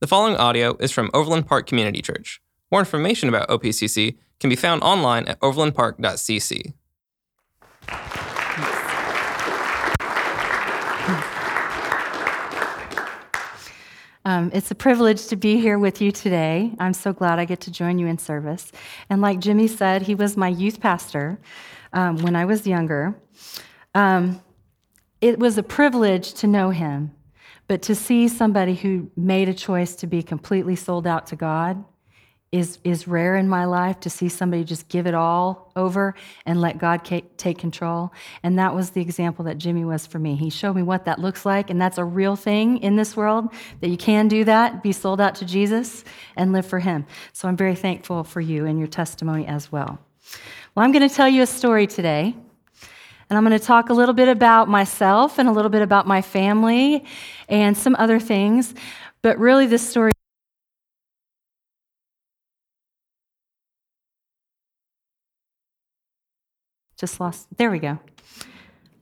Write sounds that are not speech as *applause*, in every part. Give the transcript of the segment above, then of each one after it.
The following audio is from Overland Park Community Church. More information about OPCC can be found online at overlandpark.cc. Um, it's a privilege to be here with you today. I'm so glad I get to join you in service. And like Jimmy said, he was my youth pastor um, when I was younger. Um, it was a privilege to know him, but to see somebody who made a choice to be completely sold out to God is, is rare in my life to see somebody just give it all over and let God take control. And that was the example that Jimmy was for me. He showed me what that looks like, and that's a real thing in this world that you can do that, be sold out to Jesus, and live for Him. So I'm very thankful for you and your testimony as well. Well, I'm going to tell you a story today. And I'm going to talk a little bit about myself and a little bit about my family and some other things. But really, this story Just lost. There we go.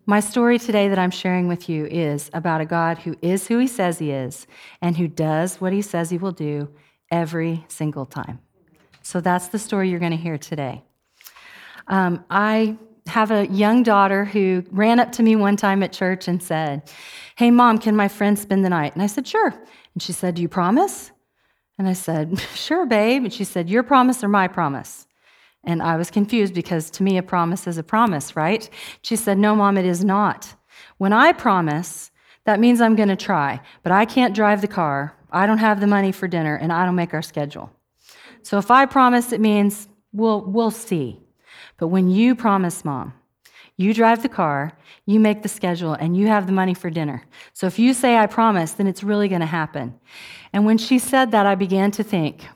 My story today that I'm sharing with you is about a God who is who he says he is and who does what he says he will do every single time. So that's the story you're going to hear today. Um, I have a young daughter who ran up to me one time at church and said, Hey, mom, can my friend spend the night? And I said, Sure. And she said, Do you promise? And I said, *laughs* Sure, babe. And she said, Your promise or my promise? And I was confused because to me, a promise is a promise, right? She said, No, mom, it is not. When I promise, that means I'm going to try, but I can't drive the car. I don't have the money for dinner, and I don't make our schedule. So if I promise, it means we'll, we'll see. But when you promise, mom, you drive the car, you make the schedule, and you have the money for dinner. So if you say, I promise, then it's really going to happen. And when she said that, I began to think,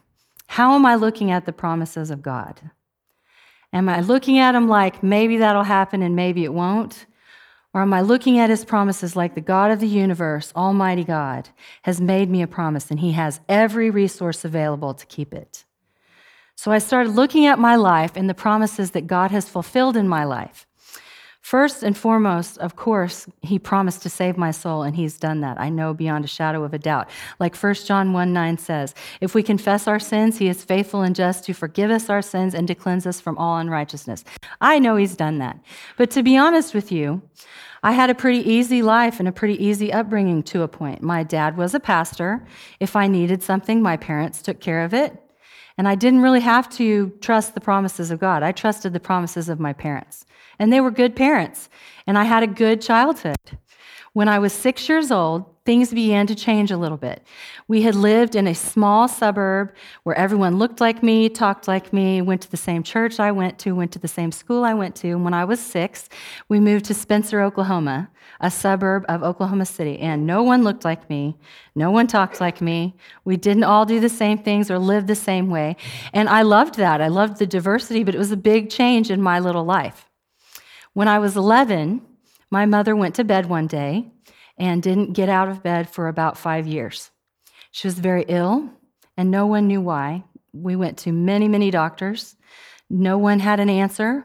how am I looking at the promises of God? Am I looking at them like maybe that'll happen and maybe it won't? Or am I looking at his promises like the God of the universe, Almighty God, has made me a promise and he has every resource available to keep it? So I started looking at my life and the promises that God has fulfilled in my life. First and foremost, of course, he promised to save my soul, and he's done that. I know beyond a shadow of a doubt. Like 1 John 1 9 says, If we confess our sins, he is faithful and just to forgive us our sins and to cleanse us from all unrighteousness. I know he's done that. But to be honest with you, I had a pretty easy life and a pretty easy upbringing to a point. My dad was a pastor. If I needed something, my parents took care of it. And I didn't really have to trust the promises of God. I trusted the promises of my parents. And they were good parents. And I had a good childhood. When I was six years old, things began to change a little bit. We had lived in a small suburb where everyone looked like me, talked like me, went to the same church I went to, went to the same school I went to. And when I was six, we moved to Spencer, Oklahoma, a suburb of Oklahoma City. And no one looked like me, no one talked like me. We didn't all do the same things or live the same way. And I loved that. I loved the diversity, but it was a big change in my little life. When I was 11, my mother went to bed one day and didn't get out of bed for about five years. She was very ill, and no one knew why. We went to many, many doctors. No one had an answer.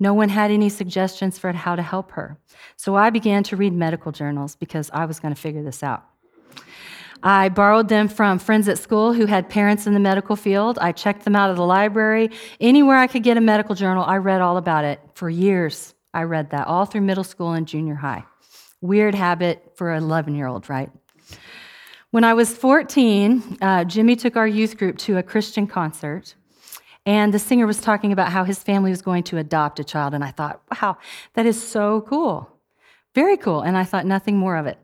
No one had any suggestions for how to help her. So I began to read medical journals because I was going to figure this out. I borrowed them from friends at school who had parents in the medical field. I checked them out of the library. Anywhere I could get a medical journal, I read all about it for years. I read that all through middle school and junior high. Weird habit for an 11 year old, right? When I was 14, uh, Jimmy took our youth group to a Christian concert, and the singer was talking about how his family was going to adopt a child. And I thought, wow, that is so cool. Very cool. And I thought nothing more of it.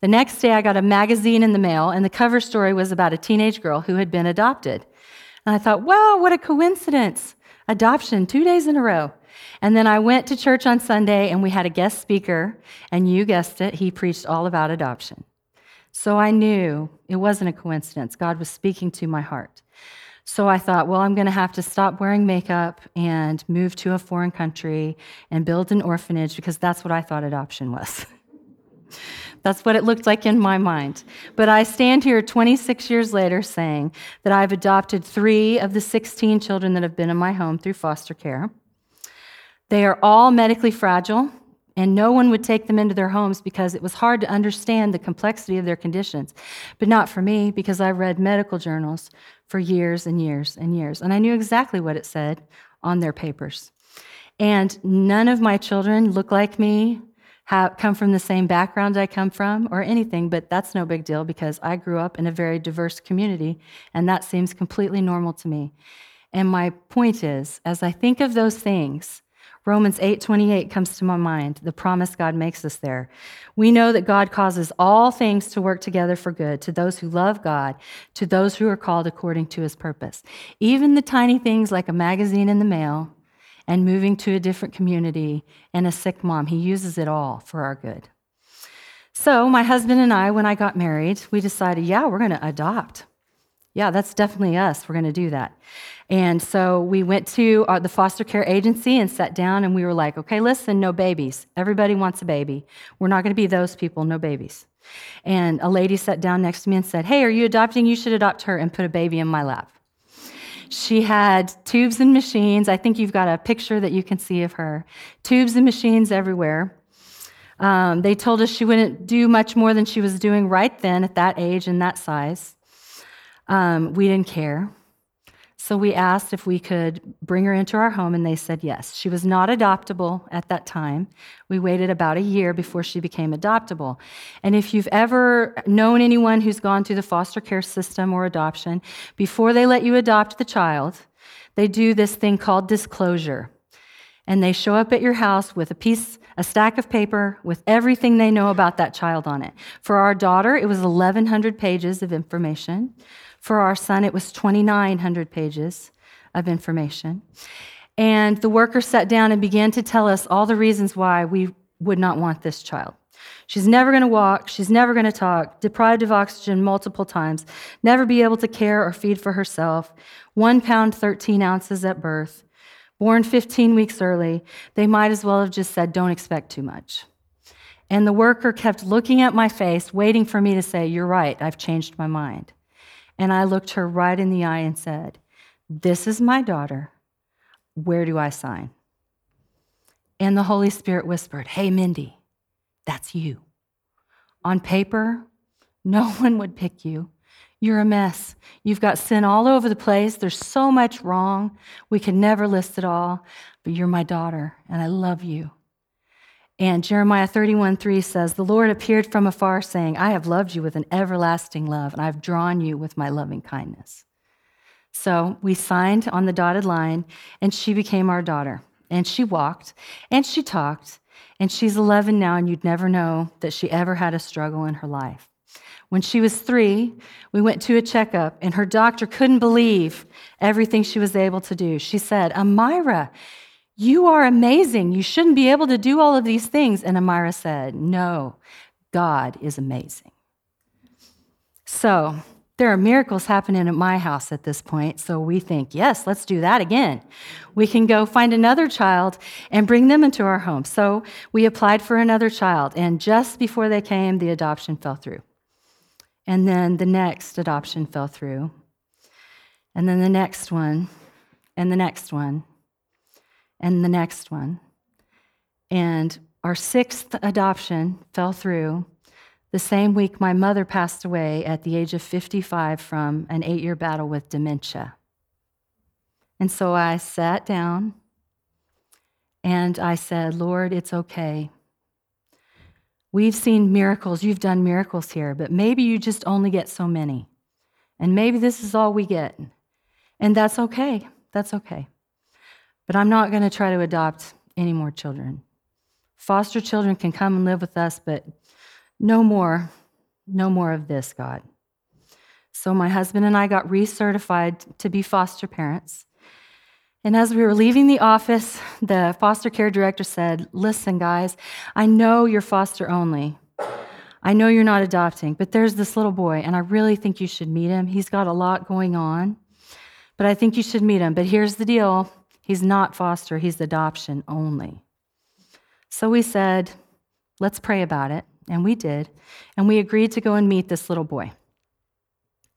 The next day, I got a magazine in the mail, and the cover story was about a teenage girl who had been adopted. And I thought, wow, what a coincidence. Adoption two days in a row. And then I went to church on Sunday and we had a guest speaker, and you guessed it, he preached all about adoption. So I knew it wasn't a coincidence. God was speaking to my heart. So I thought, well, I'm going to have to stop wearing makeup and move to a foreign country and build an orphanage because that's what I thought adoption was. *laughs* that's what it looked like in my mind. But I stand here 26 years later saying that I've adopted three of the 16 children that have been in my home through foster care. They are all medically fragile and no one would take them into their homes because it was hard to understand the complexity of their conditions. But not for me, because I read medical journals for years and years and years, and I knew exactly what it said on their papers. And none of my children look like me, have come from the same background I come from, or anything, but that's no big deal because I grew up in a very diverse community, and that seems completely normal to me. And my point is, as I think of those things, Romans 8:28 comes to my mind, the promise God makes us there. We know that God causes all things to work together for good to those who love God, to those who are called according to his purpose. Even the tiny things like a magazine in the mail and moving to a different community and a sick mom, he uses it all for our good. So, my husband and I when I got married, we decided, yeah, we're going to adopt. Yeah, that's definitely us. We're going to do that. And so we went to uh, the foster care agency and sat down and we were like, okay, listen, no babies. Everybody wants a baby. We're not going to be those people, no babies. And a lady sat down next to me and said, hey, are you adopting? You should adopt her and put a baby in my lap. She had tubes and machines. I think you've got a picture that you can see of her. Tubes and machines everywhere. Um, they told us she wouldn't do much more than she was doing right then at that age and that size. Um, we didn't care. So we asked if we could bring her into our home, and they said yes. She was not adoptable at that time. We waited about a year before she became adoptable. And if you've ever known anyone who's gone through the foster care system or adoption, before they let you adopt the child, they do this thing called disclosure. And they show up at your house with a piece, a stack of paper with everything they know about that child on it. For our daughter, it was 1,100 pages of information. For our son, it was 2,900 pages of information. And the worker sat down and began to tell us all the reasons why we would not want this child. She's never going to walk. She's never going to talk. Deprived of oxygen multiple times. Never be able to care or feed for herself. One pound, 13 ounces at birth. Born 15 weeks early. They might as well have just said, don't expect too much. And the worker kept looking at my face, waiting for me to say, You're right, I've changed my mind. And I looked her right in the eye and said, This is my daughter. Where do I sign? And the Holy Spirit whispered, Hey, Mindy, that's you. On paper, *laughs* no one would pick you. You're a mess. You've got sin all over the place. There's so much wrong. We could never list it all, but you're my daughter, and I love you. And Jeremiah 31 3 says, The Lord appeared from afar, saying, I have loved you with an everlasting love, and I've drawn you with my loving kindness. So we signed on the dotted line, and she became our daughter. And she walked, and she talked, and she's 11 now, and you'd never know that she ever had a struggle in her life. When she was three, we went to a checkup, and her doctor couldn't believe everything she was able to do. She said, Amira, you are amazing. You shouldn't be able to do all of these things. And Amira said, No, God is amazing. So there are miracles happening at my house at this point. So we think, yes, let's do that again. We can go find another child and bring them into our home. So we applied for another child. And just before they came, the adoption fell through. And then the next adoption fell through. And then the next one, and the next one and the next one. And our sixth adoption fell through the same week my mother passed away at the age of 55 from an eight year battle with dementia. And so I sat down and I said, Lord, it's okay. We've seen miracles. You've done miracles here, but maybe you just only get so many. And maybe this is all we get. And that's okay. That's okay. But I'm not going to try to adopt any more children. Foster children can come and live with us, but no more, no more of this, God. So my husband and I got recertified to be foster parents. And as we were leaving the office, the foster care director said, Listen, guys, I know you're foster only. I know you're not adopting, but there's this little boy, and I really think you should meet him. He's got a lot going on, but I think you should meet him. But here's the deal He's not foster, he's adoption only. So we said, let's pray about it. And we did. And we agreed to go and meet this little boy.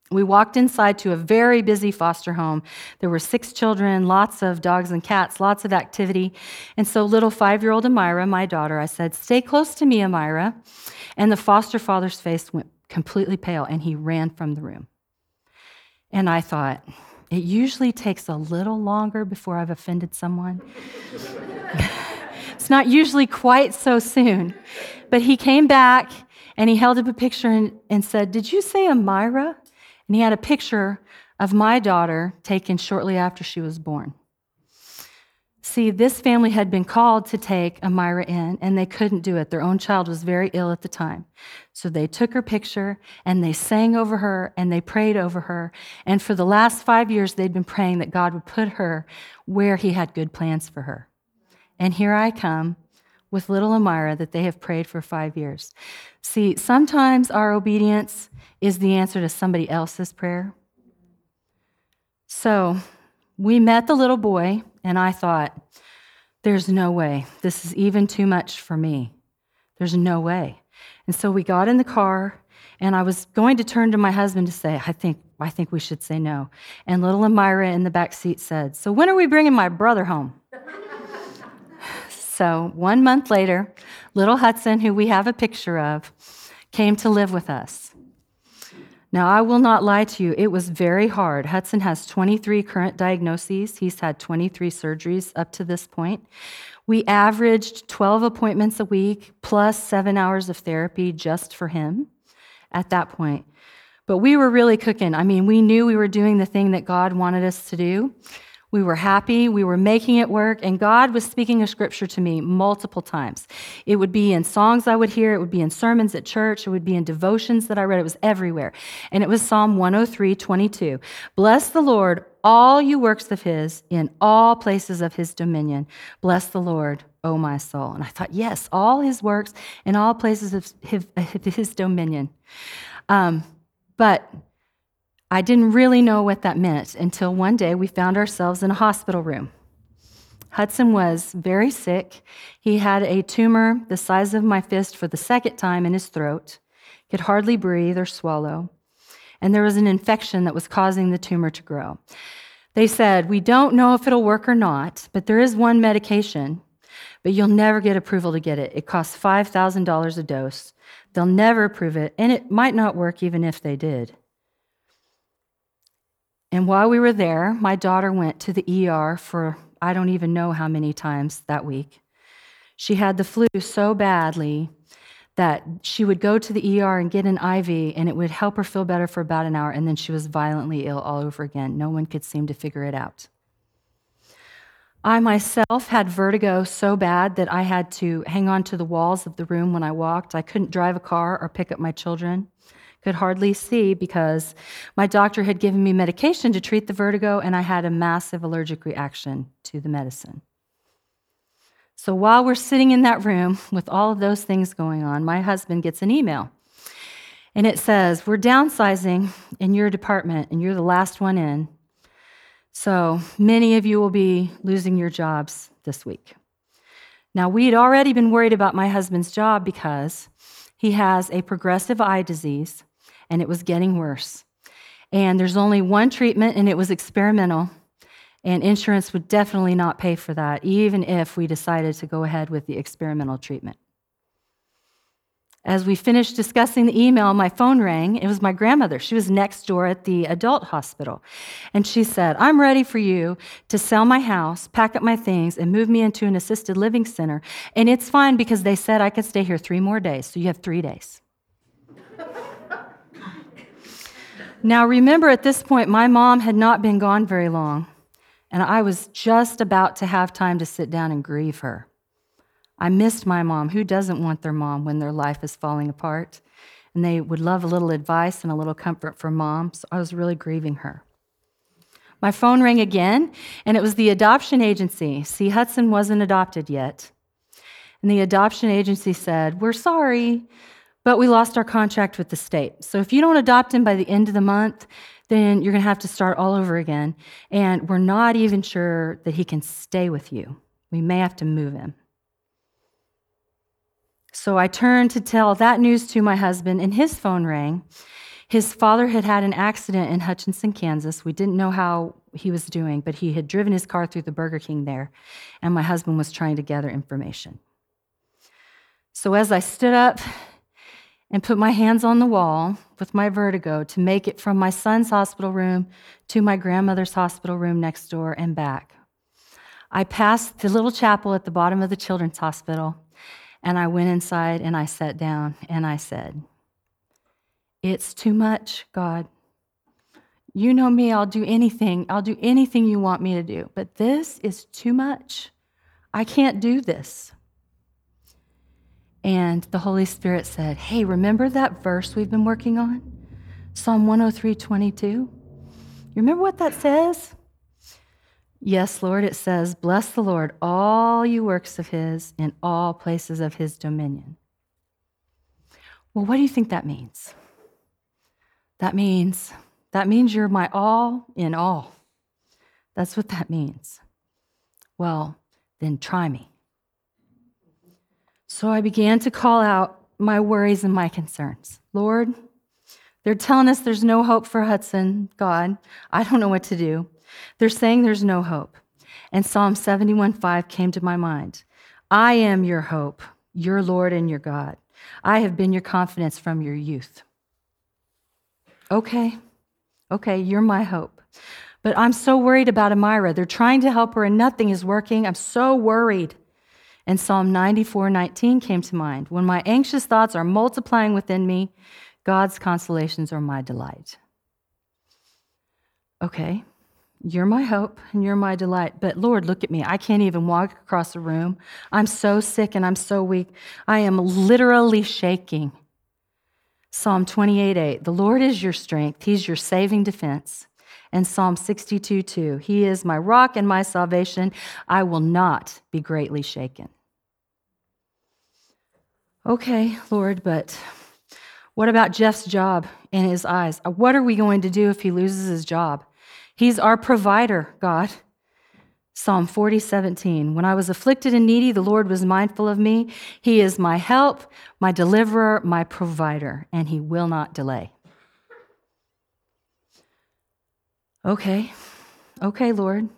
We walked inside to a very busy foster home. There were six children, lots of dogs and cats, lots of activity. And so, little five year old Amira, my daughter, I said, Stay close to me, Amira. And the foster father's face went completely pale and he ran from the room. And I thought, it usually takes a little longer before I've offended someone. it's not usually quite so soon. But he came back and he held up a picture and, and said, Did you say Amira? And he had a picture of my daughter taken shortly after she was born. See, this family had been called to take Amira in, and they couldn't do it. Their own child was very ill at the time. So they took her picture and they sang over her and they prayed over her. And for the last five years, they'd been praying that God would put her where He had good plans for her. And here I come with little Amira that they have prayed for five years. See, sometimes our obedience is the answer to somebody else's prayer. So we met the little boy and I thought, there's no way. This is even too much for me. There's no way. And so we got in the car, and I was going to turn to my husband to say, I think, I think we should say no. And little Amira in the back seat said, So when are we bringing my brother home? so one month later, little Hudson, who we have a picture of, came to live with us. Now, I will not lie to you, it was very hard. Hudson has 23 current diagnoses. He's had 23 surgeries up to this point. We averaged 12 appointments a week plus seven hours of therapy just for him at that point. But we were really cooking. I mean, we knew we were doing the thing that God wanted us to do. We were happy, we were making it work, and God was speaking a scripture to me multiple times. It would be in songs I would hear, it would be in sermons at church, it would be in devotions that I read, it was everywhere. And it was Psalm 103 22. Bless the Lord, all you works of his, in all places of his dominion. Bless the Lord, O my soul. And I thought, yes, all his works in all places of his, his dominion. Um, but I didn't really know what that meant until one day we found ourselves in a hospital room. Hudson was very sick. He had a tumor the size of my fist for the second time in his throat, could hardly breathe or swallow, and there was an infection that was causing the tumor to grow. They said, We don't know if it'll work or not, but there is one medication, but you'll never get approval to get it. It costs $5,000 a dose. They'll never approve it, and it might not work even if they did. And while we were there, my daughter went to the ER for I don't even know how many times that week. She had the flu so badly that she would go to the ER and get an IV, and it would help her feel better for about an hour, and then she was violently ill all over again. No one could seem to figure it out. I myself had vertigo so bad that I had to hang on to the walls of the room when I walked. I couldn't drive a car or pick up my children could hardly see because my doctor had given me medication to treat the vertigo, and I had a massive allergic reaction to the medicine. So while we're sitting in that room *laughs* with all of those things going on, my husband gets an email. And it says, We're downsizing in your department, and you're the last one in. So many of you will be losing your jobs this week. Now, we had already been worried about my husband's job because he has a progressive eye disease and it was getting worse. And there's only one treatment, and it was experimental. And insurance would definitely not pay for that, even if we decided to go ahead with the experimental treatment. As we finished discussing the email, my phone rang. It was my grandmother. She was next door at the adult hospital. And she said, I'm ready for you to sell my house, pack up my things, and move me into an assisted living center. And it's fine because they said I could stay here three more days. So you have three days. Now, remember, at this point, my mom had not been gone very long, and I was just about to have time to sit down and grieve her. I missed my mom. Who doesn't want their mom when their life is falling apart? And they would love a little advice and a little comfort from mom, so I was really grieving her. My phone rang again, and it was the adoption agency. See, Hudson wasn't adopted yet. And the adoption agency said, We're sorry, but we lost our contract with the state. So if you don't adopt him by the end of the month, then you're going to have to start all over again. And we're not even sure that he can stay with you. We may have to move him. So I turned to tell that news to my husband, and his phone rang. His father had had an accident in Hutchinson, Kansas. We didn't know how he was doing, but he had driven his car through the Burger King there, and my husband was trying to gather information. So as I stood up and put my hands on the wall with my vertigo to make it from my son's hospital room to my grandmother's hospital room next door and back, I passed the little chapel at the bottom of the children's hospital, and I went inside and I sat down and I said, It's too much, God. You know me, I'll do anything. I'll do anything you want me to do. But this is too much. I can't do this. And the Holy Spirit said, Hey, remember that verse we've been working on? Psalm 103 22. You remember what that says? Yes, Lord, it says, Bless the Lord, all you works of his in all places of his dominion. Well, what do you think that means? That means that means you're my all in all. That's what that means. Well, then try me. So I began to call out my worries and my concerns. Lord, they're telling us there's no hope for Hudson, God. I don't know what to do. They're saying there's no hope. And Psalm 71:5 came to my mind. I am your hope, your Lord and your God. I have been your confidence from your youth. Okay, Okay, you're my hope. But I'm so worried about Amira. They're trying to help her and nothing is working. I'm so worried. And Psalm 94 19 came to mind. When my anxious thoughts are multiplying within me, God's consolations are my delight. Okay, you're my hope and you're my delight. But Lord, look at me. I can't even walk across the room. I'm so sick and I'm so weak. I am literally shaking. Psalm 28 8, the Lord is your strength, He's your saving defense. And Psalm 62 2, He is my rock and my salvation. I will not be greatly shaken. Okay, Lord, but what about Jeff's job in his eyes? Uh, what are we going to do if he loses his job? He's our provider, God. Psalm 40, 17. When I was afflicted and needy, the Lord was mindful of me. He is my help, my deliverer, my provider, and he will not delay. Okay, okay, Lord.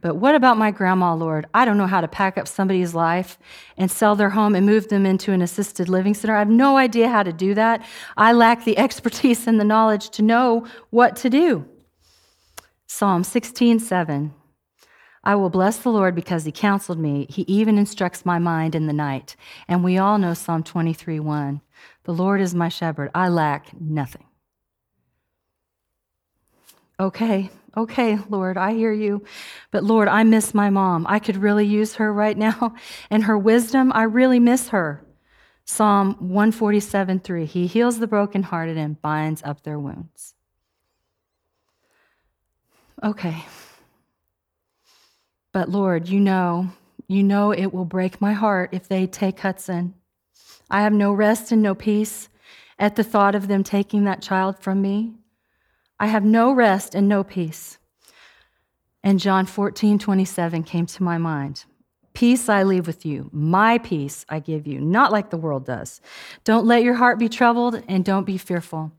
But what about my grandma, Lord? I don't know how to pack up somebody's life and sell their home and move them into an assisted living center. I have no idea how to do that. I lack the *laughs* expertise and the knowledge to know what to do. Psalm 16, 7. I will bless the Lord because he counseled me. He even instructs my mind in the night. And we all know Psalm 23 1. The Lord is my shepherd. I lack nothing. Okay, okay, Lord, I hear you. But Lord, I miss my mom. I could really use her right now. *laughs* And her wisdom, I really miss her. Psalm 147 3. He heals the brokenhearted and binds up their wounds. Okay. But Lord, you know, you know it will break my heart if they take Hudson. I have no rest and no peace at the thought of them taking that child from me. I have no rest and no peace. And John 14, 27 came to my mind. Peace I leave with you, my peace I give you, not like the world does. Don't let your heart be troubled and don't be fearful.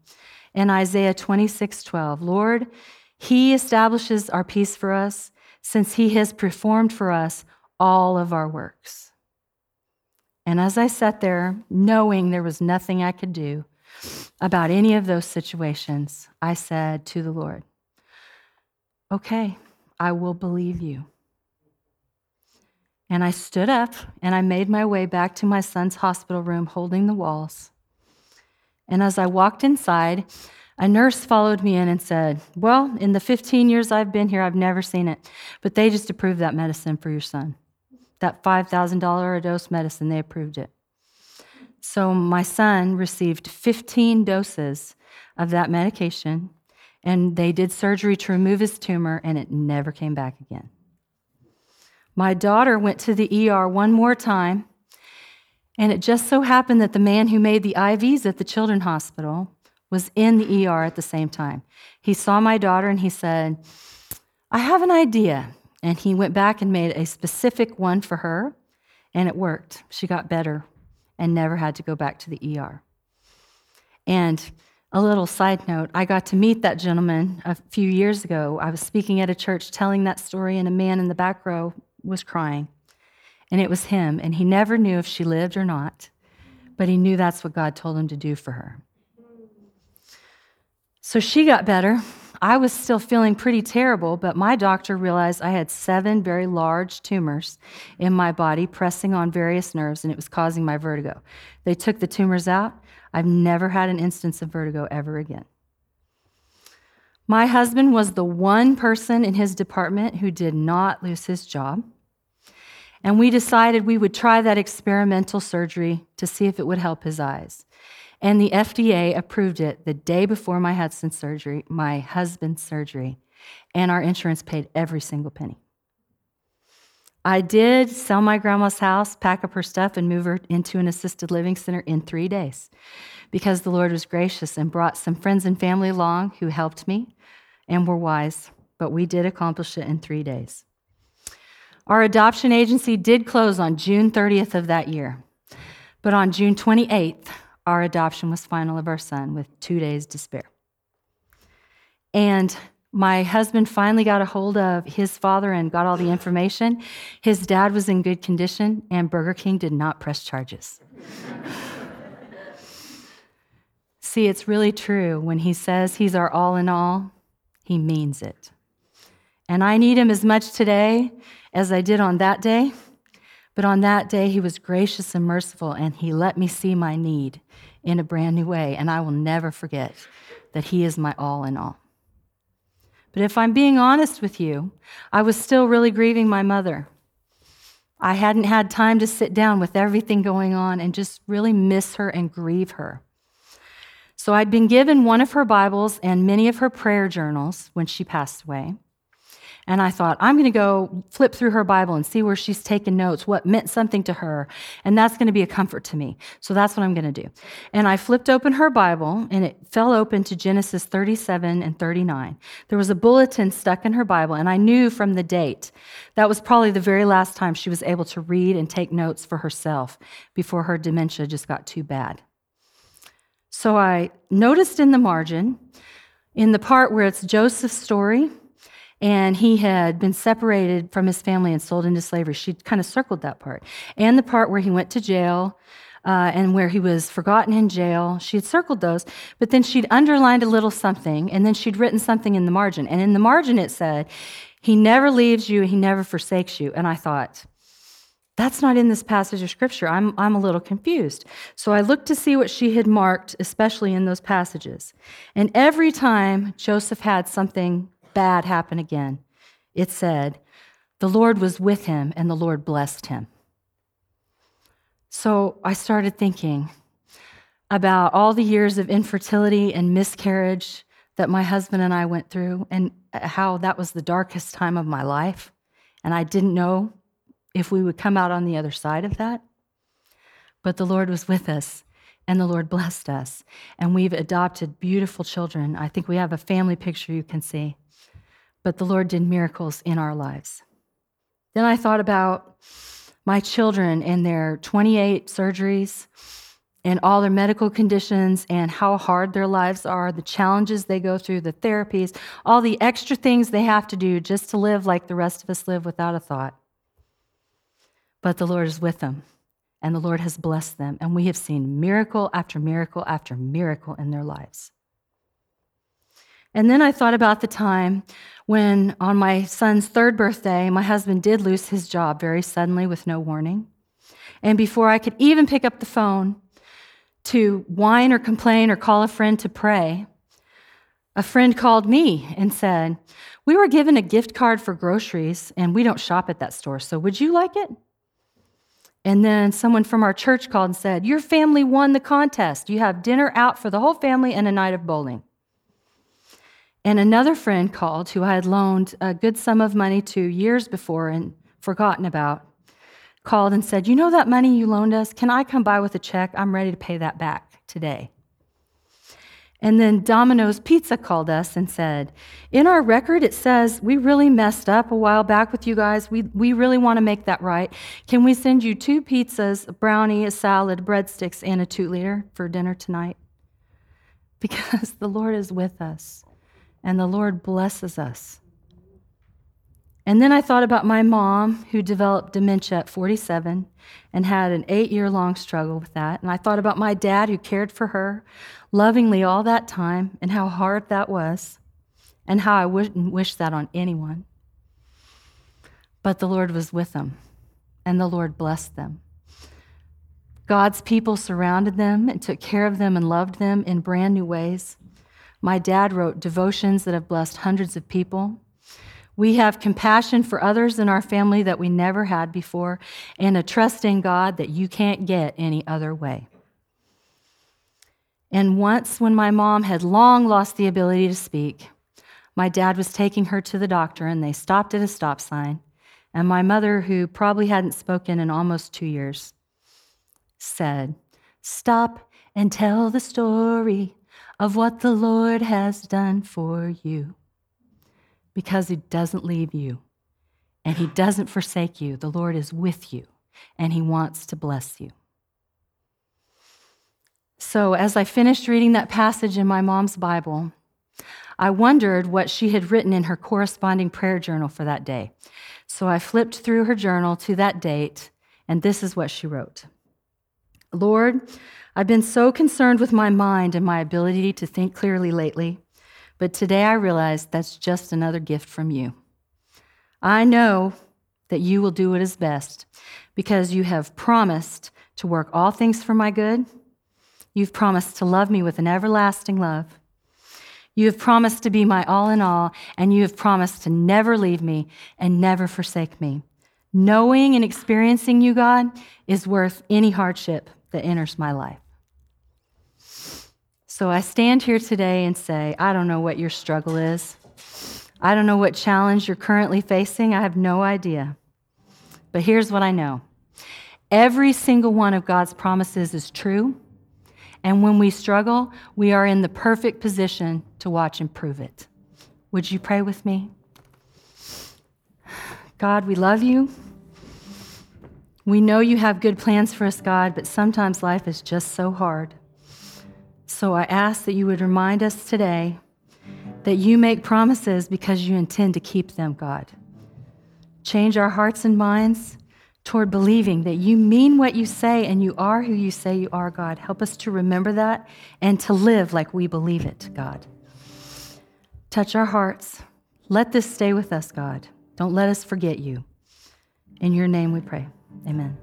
And Isaiah 26, 12, Lord, He establishes our peace for us since he has performed for us all of our works. And as I sat there, knowing there was nothing I could do about any of those situations, I said to the Lord, Okay, I will believe you. And I stood up and I made my way back to my son's hospital room holding the walls. And as I walked inside, a nurse followed me in and said, Well, in the 15 years I've been here, I've never seen it, but they just approved that medicine for your son. That $5,000 a dose medicine, they approved it. So my son received 15 doses of that medication, and they did surgery to remove his tumor, and it never came back again. My daughter went to the ER one more time, and it just so happened that the man who made the IVs at the children's hospital was in the ER at the same time. He saw my daughter and he said, I have an idea. And he went back and made a specific one for her, and it worked. She got better and never had to go back to the ER. And A little side note I got to meet that gentleman a few years ago. I was speaking at a church telling that story, and a man in the back row was crying. And it was him, and he never knew if she lived or not, but he knew that's what God told him to do for her. So she got better. I was still feeling pretty terrible, but my doctor realized I had seven very large tumors in my body pressing on various nerves, and it was causing my vertigo. They took the tumors out. I've never had an instance of vertigo ever again. My husband was the one person in his department who did not lose his job. And we decided we would try that experimental surgery to see if it would help his eyes. And the FDA approved it the day before my husband's surgery, my husband's surgery, and our insurance paid every single penny. I did sell my grandma's house, pack up her stuff, and move her into an assisted living center in three days because the Lord was gracious and brought some friends and family along who helped me and were wise, but we did accomplish it in three days. Our adoption agency did close on June 30th of that year, but on June 28th, our adoption was final of our son with two days to spare. And my husband finally got a hold of his father and got all the information. His dad was in good condition, and Burger King did not press charges. *laughs* See, it's really true. When he says he's our all in all, he means it. And I need him as much today as I did on that day. But on that day, he was gracious and merciful, and he let me see my need in a brand new way. And I will never forget that he is my all in all. But if I'm being honest with you, I was still really grieving my mother. I hadn't had time to sit down with everything going on and just really miss her and grieve her. So I'd been given one of her Bibles and many of her prayer journals when she passed away. And I thought, I'm going to go flip through her Bible and see where she's taken notes, what meant something to her. And that's going to be a comfort to me. So that's what I'm going to do. And I flipped open her Bible and it fell open to Genesis 37 and 39. There was a bulletin stuck in her Bible, and I knew from the date that was probably the very last time she was able to read and take notes for herself before her dementia just got too bad. So I noticed in the margin, in the part where it's Joseph's story, and he had been separated from his family and sold into slavery. She kind of circled that part. And the part where he went to jail uh, and where he was forgotten in jail. She had circled those, but then she'd underlined a little something, and then she'd written something in the margin. And in the margin, it said, He never leaves you, He never forsakes you. And I thought, that's not in this passage of scripture. I'm, I'm a little confused. So I looked to see what she had marked, especially in those passages. And every time Joseph had something bad happen again. It said, The Lord was with him and the Lord blessed him. So I started thinking about all the years of infertility and miscarriage that my husband and I went through, and uh, how that was the darkest time of my life. And I didn't know if we would come out on the other side of that. But the Lord was with us, and the Lord blessed us. And we've adopted beautiful children. I think we have a family picture you can see but the Lord did miracles in our lives. Then I thought about my children and their 28 surgeries and all their medical conditions and how hard their lives are, the challenges they go through, the therapies, all the extra things they have to do just to live like the rest of us live without a thought. But the Lord is with them, and the Lord has blessed them, and we have seen miracle after miracle after miracle in their lives. And then I thought about the time when, on my son's third birthday, my husband did lose his job very suddenly with no warning. And before I could even pick up the phone to whine or complain or call a friend to pray, a friend called me and said, We were given a gift card for groceries, and we don't shop at that store, so would you like it? And then someone from our church called and said, Your family won the contest. You have dinner out for the whole family and a night of bowling. And another friend called who I had loaned a good sum of money to years before and forgotten about, called and said, You know that money you loaned us? Can I come by with a check? I'm ready to pay that back today. And then Domino's Pizza called us and said, In our record, it says we really messed up a while back with you guys. We, we really want to make that right. Can we send you two pizzas, a brownie, a salad, breadsticks, and a two liter for dinner tonight? *laughs* because the Lord is with us and the Lord blesses us. And then I thought about my mom who developed dementia at 47 and had an eight year long struggle with that. And I thought about my dad who cared for her lovingly all that time and how hard that was and how I wouldn't wish that on anyone. But the Lord was with them and the Lord blessed them. God's people surrounded them and took care of them and loved them in brand new ways. My dad wrote devotions that have blessed hundreds of people. We have compassion for others in our family that we never had before, and a trust in God that you can't get any other way. And once, when my mom had long lost the ability to speak, my dad was taking her to the doctor, and they stopped at a stop sign. And my mother, who probably hadn't spoken in almost two years, said, Stop and tell the story of what the Lord has done for you because He doesn't leave you and He doesn't forsake you. The Lord is with you and He wants to bless you. So, as I finished reading that passage in my mom's Bible, I wondered what she had written in her corresponding prayer journal for that day. So I flipped through her journal to that date, and this is what she wrote Lord, I've been so concerned with my mind and my ability to think clearly lately. But today I realize that's just another gift from you. I know that you will do what is best because you have promised to work all things for my good. You've promised to love me with an everlasting love. You have promised to be my all in all, and you have promised to never leave me and never forsake me. Knowing and experiencing you, God, is worth any hardship that enters my life. So I stand here today and say, I don't know what your struggle is. I don't know what challenge you're currently facing. I have no idea. But here's what I know every single one of God's promises is true. And when we struggle, we are in the perfect position to watch and prove it. Would you pray with me? God, we love you. We know you have good plans for us, God, but sometimes life is just so hard. So I ask that you would remind us today that you make promises because you intend to keep them, God. Change our hearts and minds toward believing that you mean what you say and you are who you say you are, God. Help us to remember that and to live like we believe it, God. Touch our hearts. Let this stay with us, God. Don't let us forget you. In your name we pray. Amen.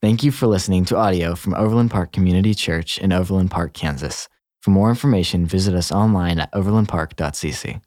Thank you for listening to audio from Overland Park Community Church in Overland Park, Kansas. For more information, visit us online at overlandpark.cc.